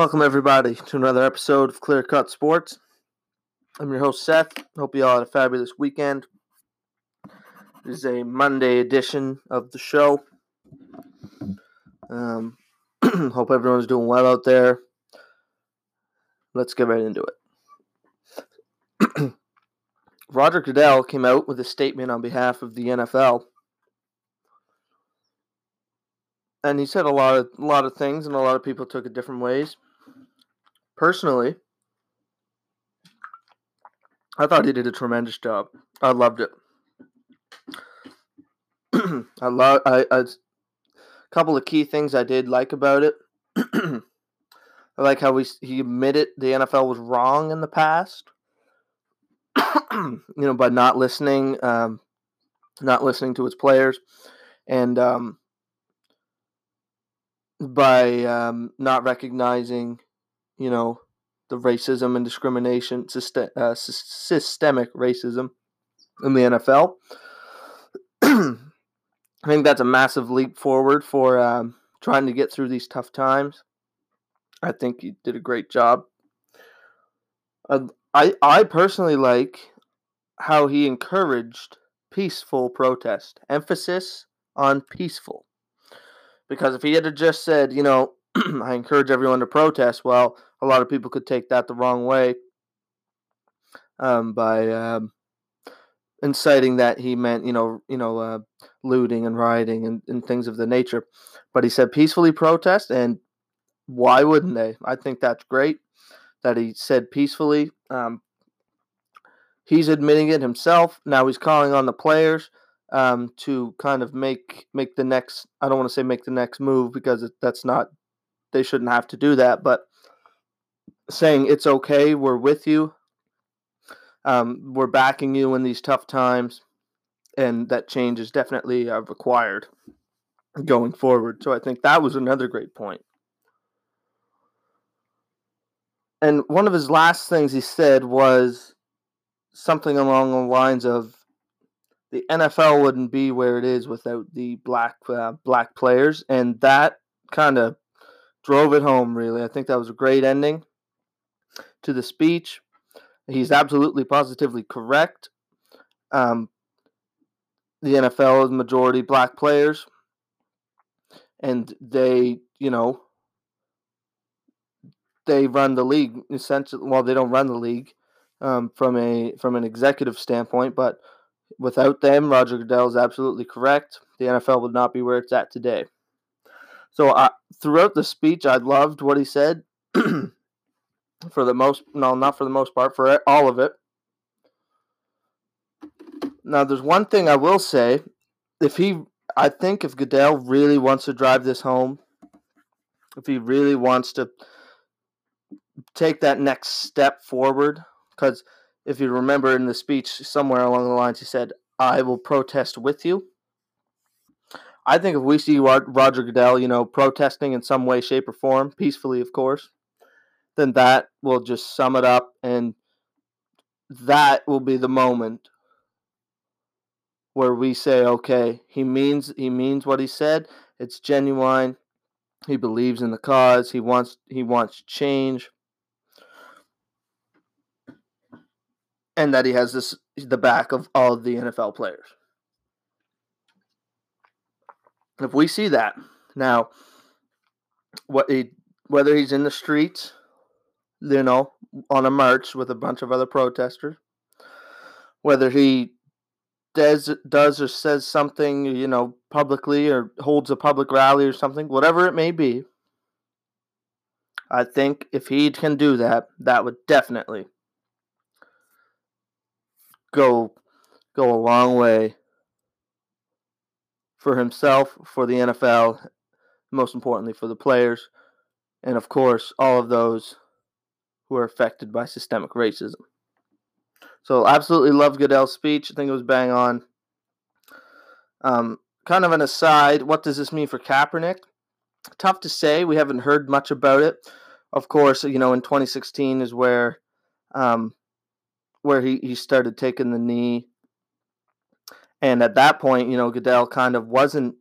Welcome, everybody, to another episode of Clear Cut Sports. I'm your host, Seth. Hope you all had a fabulous weekend. This is a Monday edition of the show. Um, hope everyone's doing well out there. Let's get right into it. Roger Goodell came out with a statement on behalf of the NFL and he said a lot of a lot of things, and a lot of people took it different ways. Personally, I thought he did a tremendous job. I loved it. I love I, couple of key things I did like about it. I like how we he admitted the NFL was wrong in the past. you know, by not listening, um, not listening to its players, and um, by um, not recognizing, you know, the racism and discrimination, system, uh, systemic racism in the NFL. I think that's a massive leap forward for um, trying to get through these tough times. I think you did a great job. Uh, I I personally like how he encouraged peaceful protest, emphasis on peaceful. Because if he had just said, you know, I encourage everyone to protest, well, a lot of people could take that the wrong way um, by um, inciting that he meant, you know, you know, uh, looting and rioting and, and things of the nature. But he said peacefully protest, and why wouldn't they? I think that's great that he said peacefully. Um, he's admitting it himself. Now he's calling on the players um, to kind of make make the next. I don't want to say make the next move because that's not. They shouldn't have to do that, but saying it's okay, we're with you. Um, we're backing you in these tough times, and that change is definitely uh, required going forward. So I think that was another great point. And one of his last things he said was something along the lines of the NFL wouldn't be where it is without the black uh, black players, and that kind of drove it home. Really, I think that was a great ending to the speech. He's absolutely positively correct. Um, the NFL is majority black players, and they, you know, they run the league essentially. Well, they don't run the league um, from a from an executive standpoint, but Without them, Roger Goodell is absolutely correct. The NFL would not be where it's at today. So uh, throughout the speech, I loved what he said. for the most, no, not for the most part, for all of it. Now, there's one thing I will say. If he, I think if Goodell really wants to drive this home, if he really wants to take that next step forward, because if you remember in the speech somewhere along the lines, he said, "I will protest with you." I think if we see Roger Goodell, you know, protesting in some way, shape, or form, peacefully, of course, then that will just sum it up, and that will be the moment where we say, "Okay, he means he means what he said. It's genuine. He believes in the cause. He wants he wants change." and that he has this the back of all of the NFL players. If we see that now, what he whether he's in the streets, you know, on a march with a bunch of other protesters, whether he does does or says something, you know, publicly or holds a public rally or something, whatever it may be, I think if he can do that, that would definitely go go a long way for himself, for the NFL, most importantly for the players, and of course all of those who are affected by systemic racism. So absolutely love Goodell's speech. I think it was bang on. Um, kind of an aside, what does this mean for Kaepernick? Tough to say. We haven't heard much about it. Of course, you know, in 2016 is where um, where he, he started taking the knee. And at that point, you know, Goodell kind of wasn't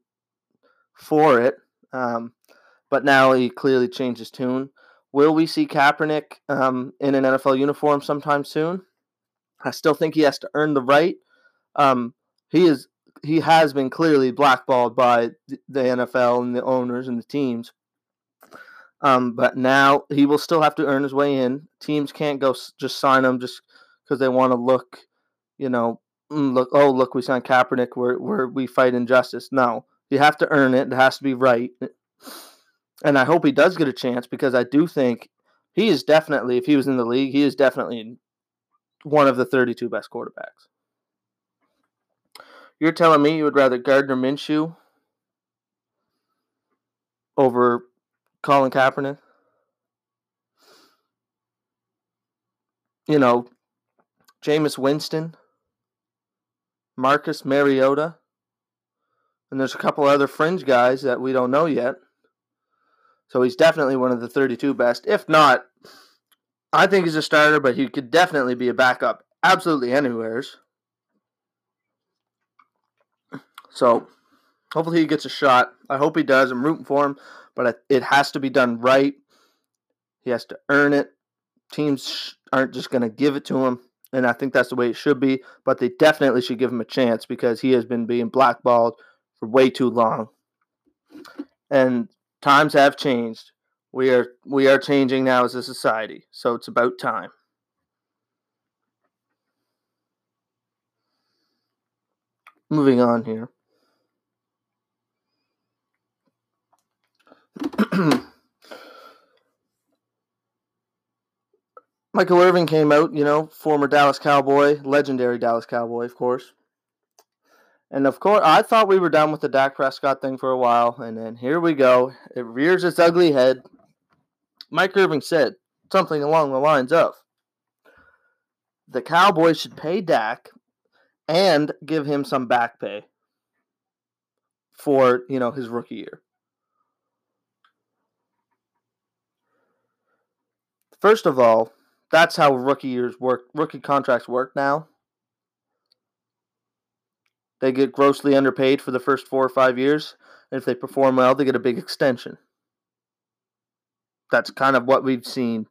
for it. Um, but now he clearly changed his tune. Will we see Kaepernick um, in an NFL uniform sometime soon? I still think he has to earn the right. Um, he is he has been clearly blackballed by the NFL and the owners and the teams. Um, but now he will still have to earn his way in. Teams can't go just sign him just because they want to look, you know, mm, look. Oh, look, we signed Kaepernick. Where where we fight injustice. No, you have to earn it. It has to be right. And I hope he does get a chance because I do think he is definitely, if he was in the league, he is definitely one of the 32 best quarterbacks. You're telling me you would rather Gardner Minshew over Colin Kaepernick? You know, Jameis Winston, Marcus Mariota, and there's a couple other fringe guys that we don't know yet. So he's definitely one of the 32 best. If not, I think he's a starter, but he could definitely be a backup absolutely anywheres. So hopefully he gets a shot. I hope he does. I'm rooting for him, but it has to be done right. He has to earn it. Teams aren't just going to give it to him, and I think that's the way it should be. But they definitely should give him a chance because he has been being blackballed for way too long. And times have changed. We are we are changing now as a society, so it's about time. Moving on here. Michael Irvin came out, you know, former Dallas Cowboy, legendary Dallas Cowboy, of course. And of course, I thought we were done with the Dak Prescott thing for a while, and then here we go. It rears its ugly head. Mike Irvin said something along the lines of the Cowboys should pay Dak and give him some back pay for, you know, his rookie year. First of all, that's how rookie years work. Rookie contracts work now. They get grossly underpaid for the first four or five years. And if they perform well, they get a big extension. That's kind of what we've seen.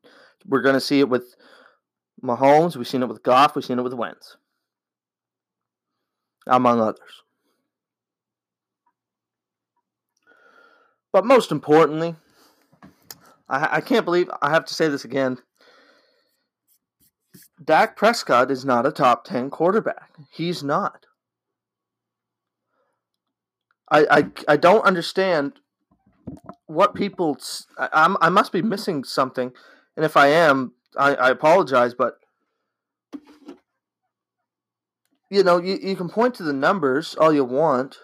We're going to see it with Mahomes. We've seen it with Goff. We've seen it with Wentz, among others. But most importantly, I, I can't believe I have to say this again. Dak Prescott is not a top 10 quarterback. He's not. I, I, I don't understand what people. I, I must be missing something. And if I am, I, I apologize, but. You know, you, you can point to the numbers all you want.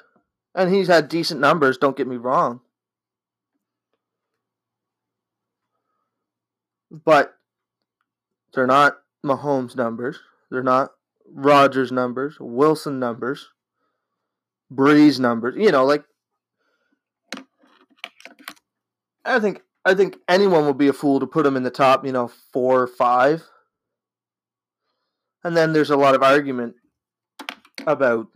And he's had decent numbers, don't get me wrong. But they're not Mahomes numbers. They're not Rodgers numbers, Wilson numbers, Brees numbers. You know, like I think I think anyone would be a fool to put him in the top, you know, four or five. And then there's a lot of argument about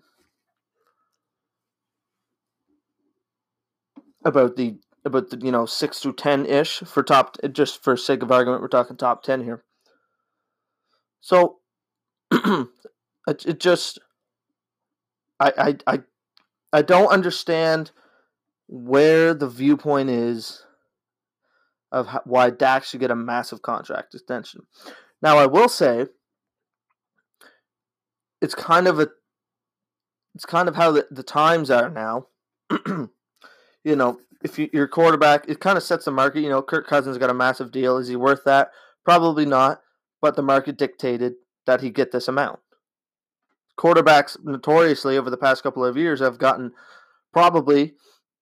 about the about the you know six through ten ish for top. Just for sake of argument, we're talking top ten here. So it, it just I, I I I don't understand where the viewpoint is of how, why Dax should get a massive contract extension. Now I will say it's kind of a it's kind of how the, the times are now. you know, if you, your quarterback, it kind of sets the market. You know, Kirk Cousins got a massive deal. Is he worth that? Probably not. But the market dictated that he get this amount. Quarterbacks notoriously over the past couple of years have gotten probably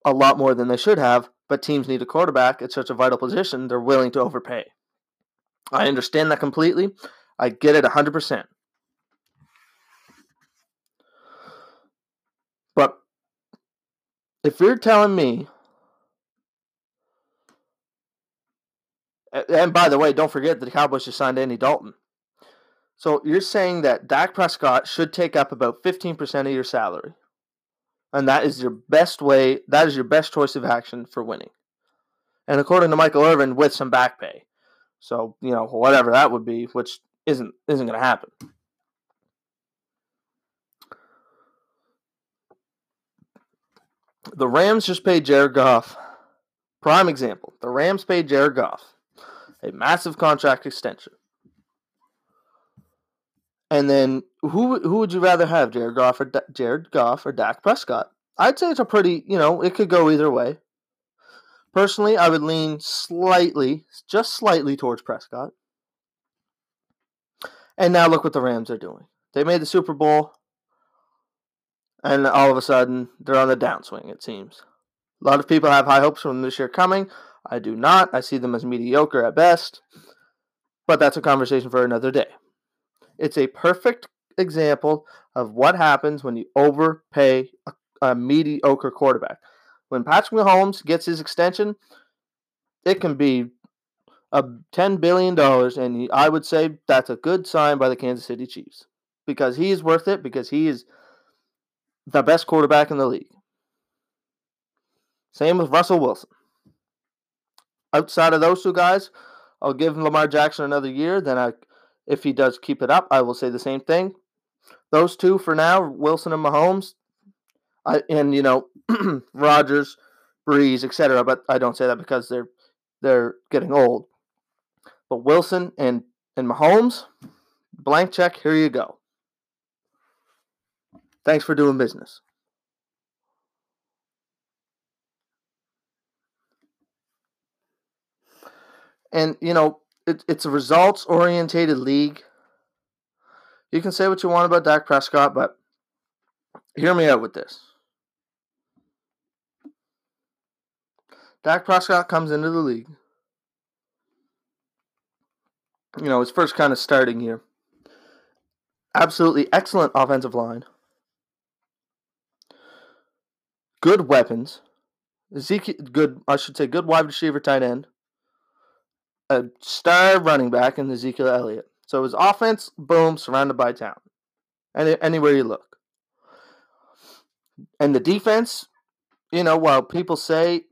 a lot more than they should have, but teams need a quarterback at such a vital position, they're willing to overpay. I understand that completely. I get it 100%. But if you're telling me And by the way, don't forget that the Cowboys just signed Andy Dalton. So you're saying that Dak Prescott should take up about 15% of your salary. And that is your best way, that is your best choice of action for winning. and according to Michael Irvin, with some back pay. So you know whatever that would be, which isn't isn't going to happen. The Rams just paid Jared Goff. Prime example. The Rams paid Jared Goff a massive contract extension. And then who who would you rather have, Jared Goff or D- Jared Goff or Dak Prescott? I'd say it's a pretty, you know, it could go either way. Personally, I would lean slightly, just slightly towards Prescott. And now look what the Rams are doing. They made the Super Bowl, and all of a sudden they're on the downswing, it seems. A lot of people have high hopes from this year coming. I do not. I see them as mediocre at best. But that's a conversation for another day. It's a perfect example of what happens when you overpay a, a mediocre quarterback. When Patrick Mahomes gets his extension, it can be a $10 billion, and I would say that's a good sign by the Kansas City Chiefs because he is worth it because he is the best quarterback in the league. Same with Russell Wilson. Outside of those two guys, I'll give Lamar Jackson another year. Then, I, if he does keep it up, I will say the same thing. Those two for now, Wilson and Mahomes, I and you know Rodgers, Brees, etc. But I don't say that because they're they're getting old. But Wilson and and Mahomes, blank check. Here you go. Thanks for doing business. And, you know, it, it's a results orientated league. You can say what you want about Dak Prescott, but hear me out with this. Dak Prescott comes into the league. You know, his first kind of starting year. Absolutely excellent offensive line. Good weapons. Ezekiel, good, I should say, good wide receiver tight end a star running back in Ezekiel Elliott. So his offense, boom, surrounded by town. Any, anywhere you look. And the defense, you know, while people say,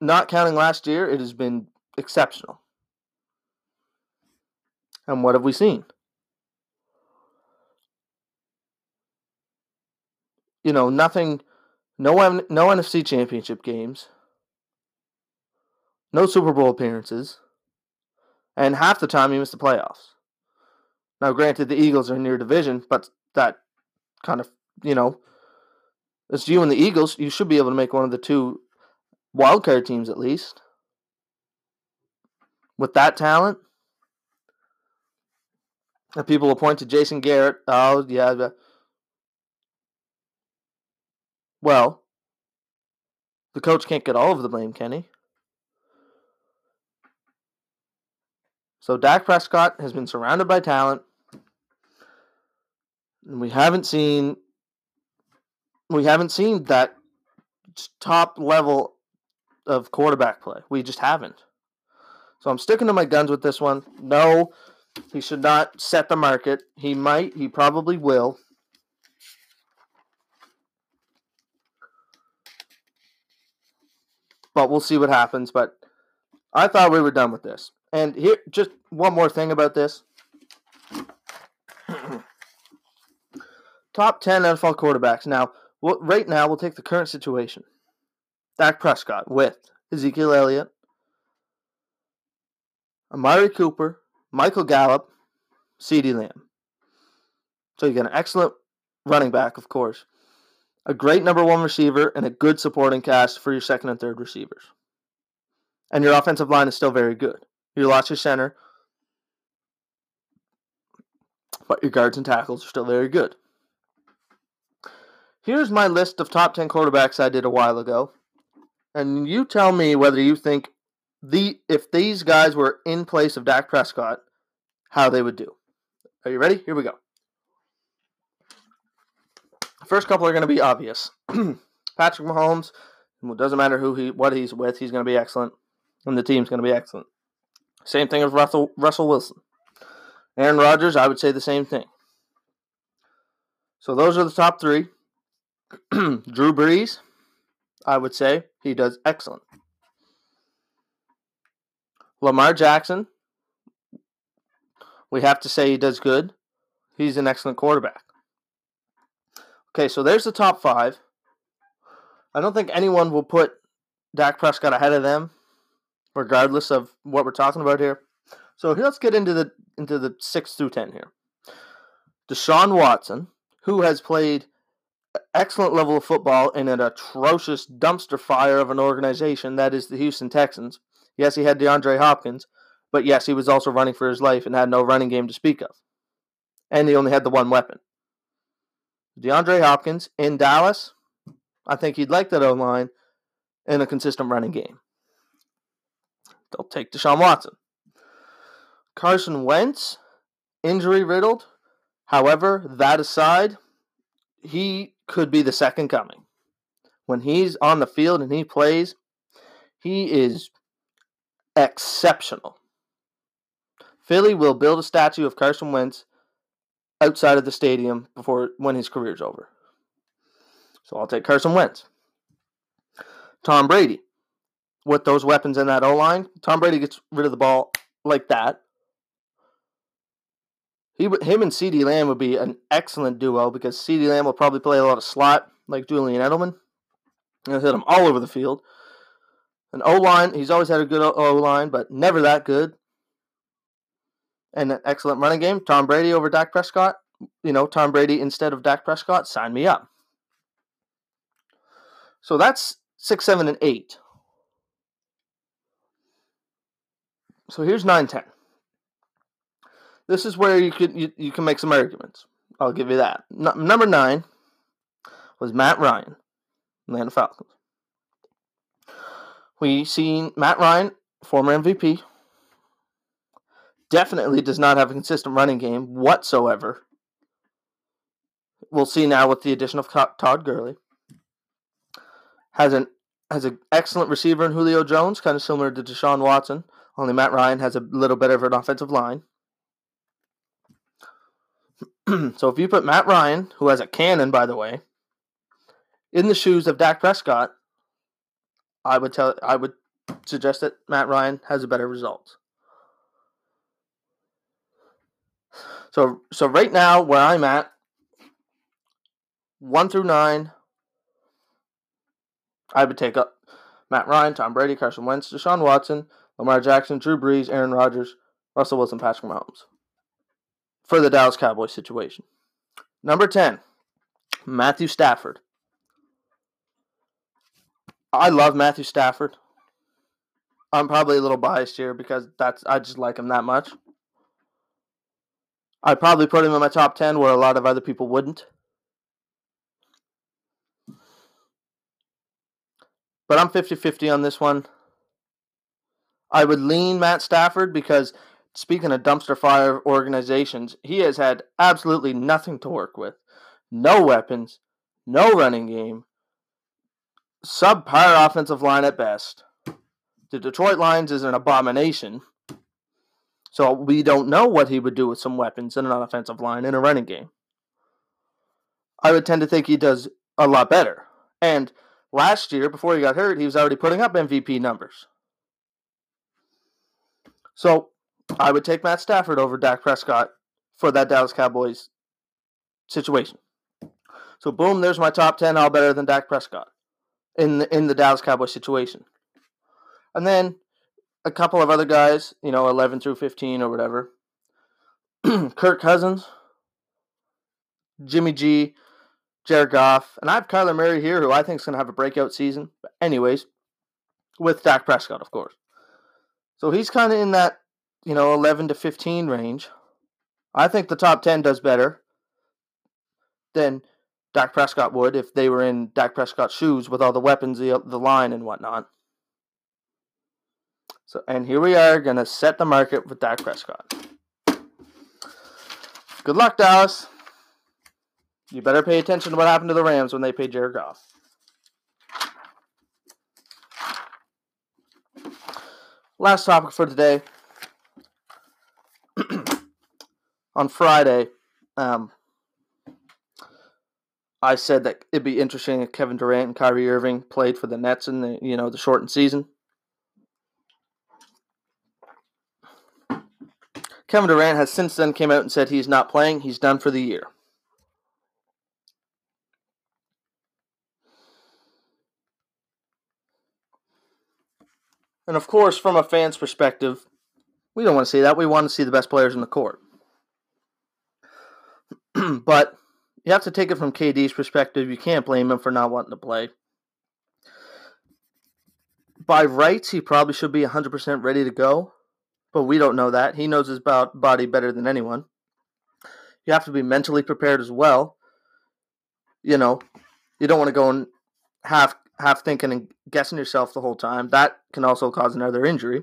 not counting last year, it has been exceptional. And what have we seen? You know, nothing, no, no NFC championship games no Super Bowl appearances, and half the time he missed the playoffs. Now, granted, the Eagles are in your division, but that kind of, you know, it's you and the Eagles. You should be able to make one of the two wildcard teams at least. With that talent, and people will point to Jason Garrett. Oh, yeah. Well, the coach can't get all of the blame, can he? So Dak Prescott has been surrounded by talent. And we haven't seen we haven't seen that top level of quarterback play. We just haven't. So I'm sticking to my guns with this one. No, he should not set the market. He might, he probably will. But we'll see what happens. But I thought we were done with this. And here, just one more thing about this. Top 10 NFL quarterbacks. Now, right now, we'll take the current situation. Dak Prescott with Ezekiel Elliott, Amari Cooper, Michael Gallup, CeeDee Lamb. So you get an excellent running back, of course, a great number one receiver, and a good supporting cast for your second and third receivers. And your offensive line is still very good. You lost your center, but your guards and tackles are still very good. Here's my list of top 10 quarterbacks I did a while ago. And you tell me whether you think the if these guys were in place of Dak Prescott, how they would do. Are you ready? Here we go. First couple are going to be obvious. Patrick Mahomes, it doesn't matter who he what he's with, he's going to be excellent, and the team's going to be excellent. Same thing with Russell, Russell Wilson. Aaron Rodgers, I would say the same thing. So those are the top three. Drew Brees, I would say he does excellent. Lamar Jackson, we have to say he does good. He's an excellent quarterback. Okay, so there's the top five. I don't think anyone will put Dak Prescott ahead of them, regardless of what we're talking about here. So let's get into the into the six through ten here. Deshaun Watson, who has played excellent level of football in an atrocious dumpster fire of an organization that is the Houston Texans. Yes, he had DeAndre Hopkins, but yes, he was also running for his life and had no running game to speak of. And he only had the one weapon. DeAndre Hopkins in Dallas, I think he'd like that O line in a consistent running game. They'll take Deshaun Watson. Carson Wentz, injury riddled. However, that aside, he could be the second coming. When he's on the field and he plays, he is exceptional. Philly will build a statue of Carson Wentz outside of the stadium before when his career's over. So I'll take Carson Wentz. Tom Brady. With those weapons in that O line, Tom Brady gets rid of the ball like that. He, him and CeeDee Lamb would be an excellent duo because CeeDee Lamb will probably play a lot of slot like Julian Edelman. He'll hit him all over the field. An O line, he's always had a good O line, but never that good. And an excellent running game. Tom Brady over Dak Prescott. You know, Tom Brady instead of Dak Prescott, sign me up. So that's six, seven, and eight. So here's nine, ten. This is where you could you, you can make some arguments. I'll give you that. Number nine was Matt Ryan, Atlanta Falcons. We seen Matt Ryan, former MVP, definitely does not have a consistent running game whatsoever. We'll see now with the addition of Todd Gurley. Has an has an excellent receiver in Julio Jones, kind of similar to Deshaun Watson. Only Matt Ryan has a little bit of an offensive line. so if you put Matt Ryan, who has a cannon, by the way, in the shoes of Dak Prescott, I would tell I would suggest that Matt Ryan has a better result. So so right now where I'm at, one through nine, I would take up Matt Ryan, Tom Brady, Carson Wentz, Deshaun Watson, Lamar Jackson, Drew Brees, Aaron Rodgers, Russell Wilson, Patrick Mahomes for the Dallas Cowboys situation. Number 10, Matthew Stafford. I love Matthew Stafford. I'm probably a little biased here because that's I just like him that much. I'd probably put him in my top 10 where a lot of other people wouldn't. But I'm 50 50 on this one. I would lean Matt Stafford because speaking of dumpster fire organizations, he has had absolutely nothing to work with. No weapons, no running game, subpar offensive line at best. The Detroit Lions is an abomination. So we don't know what he would do with some weapons in an offensive line in a running game. I would tend to think he does a lot better. And last year, before he got hurt, he was already putting up MVP numbers. So I would take Matt Stafford over Dak Prescott for that Dallas Cowboys situation. So boom, there's my top ten, all better than Dak Prescott in the, in the Dallas Cowboys situation. And then a couple of other guys, you know, 11 through 15 or whatever. Kirk Cousins, Jimmy G, Jared Goff, and I have Kyler Murray here, who I think is going to have a breakout season. But anyways, with Dak Prescott, of course. So he's kind of in that, you know, 11 to 15 range. I think the top 10 does better than Dak Prescott would if they were in Dak Prescott's shoes with all the weapons, the, the line, and whatnot. So, and here we are going to set the market with Dak Prescott. Good luck, Dallas. You better pay attention to what happened to the Rams when they paid Jared Goff. Last topic for today. On Friday, um, I said that it'd be interesting if Kevin Durant and Kyrie Irving played for the Nets in the you know the shortened season. Kevin Durant has since then came out and said he's not playing. He's done for the year. And of course, from a fan's perspective, we don't want to see that. We want to see the best players in the court. but you have to take it from KD's perspective. You can't blame him for not wanting to play. By rights, he probably should be 100% ready to go, but we don't know that. He knows his body better than anyone. You have to be mentally prepared as well. You know, you don't want to go and half half thinking and guessing yourself the whole time. That can also cause another injury.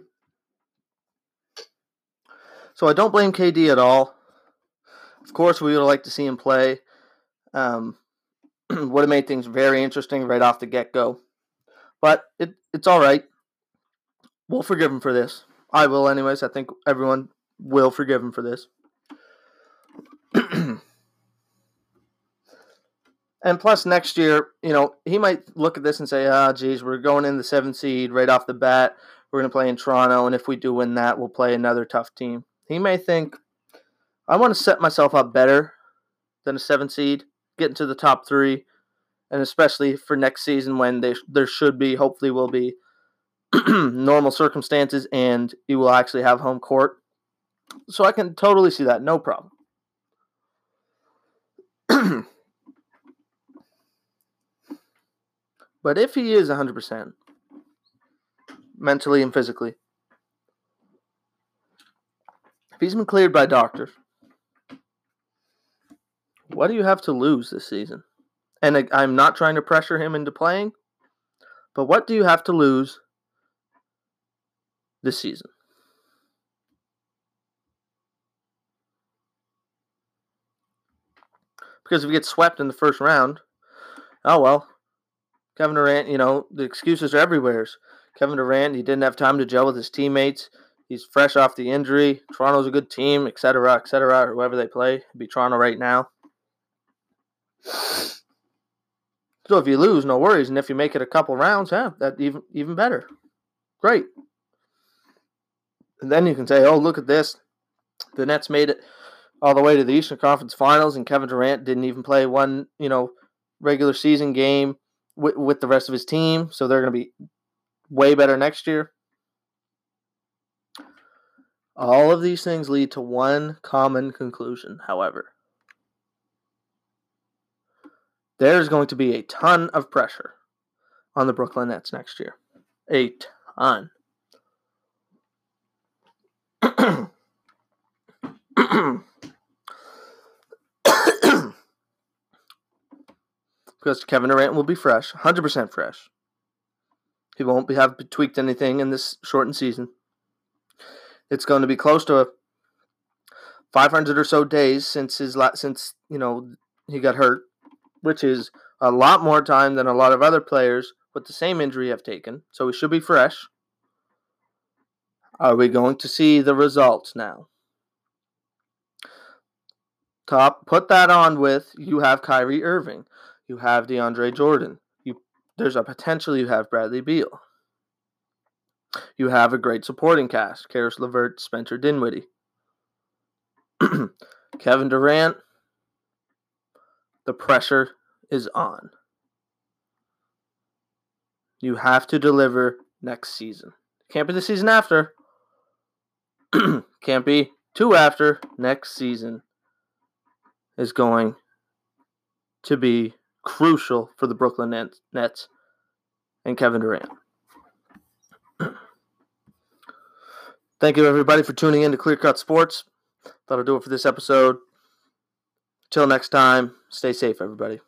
So I don't blame KD at all. Of course, we would like to see him play. Um, would have made things very interesting right off the get go. But it, it's all right. We'll forgive him for this. I will, anyways. I think everyone will forgive him for this. And plus, next year, you know, he might look at this and say, ah, oh, geez, we're going in the seventh seed right off the bat. We're going to play in Toronto. And if we do win that, we'll play another tough team. He may think, I want to set myself up better than a seven seed, get into the top three, and especially for next season when they, there should be, hopefully, will be normal circumstances and you will actually have home court. So I can totally see that, no problem. but if he is 100% mentally and physically, if he's been cleared by doctors, what do you have to lose this season? And I'm not trying to pressure him into playing, but what do you have to lose this season? Because if he gets swept in the first round, oh well. Kevin Durant, you know, the excuses are everywhere. Kevin Durant, he didn't have time to gel with his teammates. He's fresh off the injury. Toronto's a good team, etc., etc., or whoever they play. It'd be Toronto right now. So if you lose, no worries, and if you make it a couple rounds, yeah, that even even better. Great. And then you can say, "Oh, look at this. The Nets made it all the way to the Eastern Conference Finals, and Kevin Durant didn't even play one, you know, regular season game with, with the rest of his team, so they're going to be way better next year." All of these things lead to one common conclusion, however. There's going to be a ton of pressure on the Brooklyn Nets next year. A ton. because Kevin Durant will be fresh, 100% fresh. He won't be, have tweaked anything in this shortened season. It's going to be close to 500 or so days since his since you know he got hurt which is a lot more time than a lot of other players with the same injury have taken. So he should be fresh. Are we going to see the results now? Top, put that on with you have Kyrie Irving, you have DeAndre Jordan, you there's a potential you have Bradley Beal. You have a great supporting cast: Caris LeVert, Spencer Dinwiddie, Kevin Durant, the pressure is on. You have to deliver next season. Can't be the season after. Can't be two after. Next season is going to be crucial for the Brooklyn Nets and Kevin Durant. Thank you, everybody, for tuning in to Clear Cut Sports. That'll do it for this episode. Till next time, stay safe, everybody.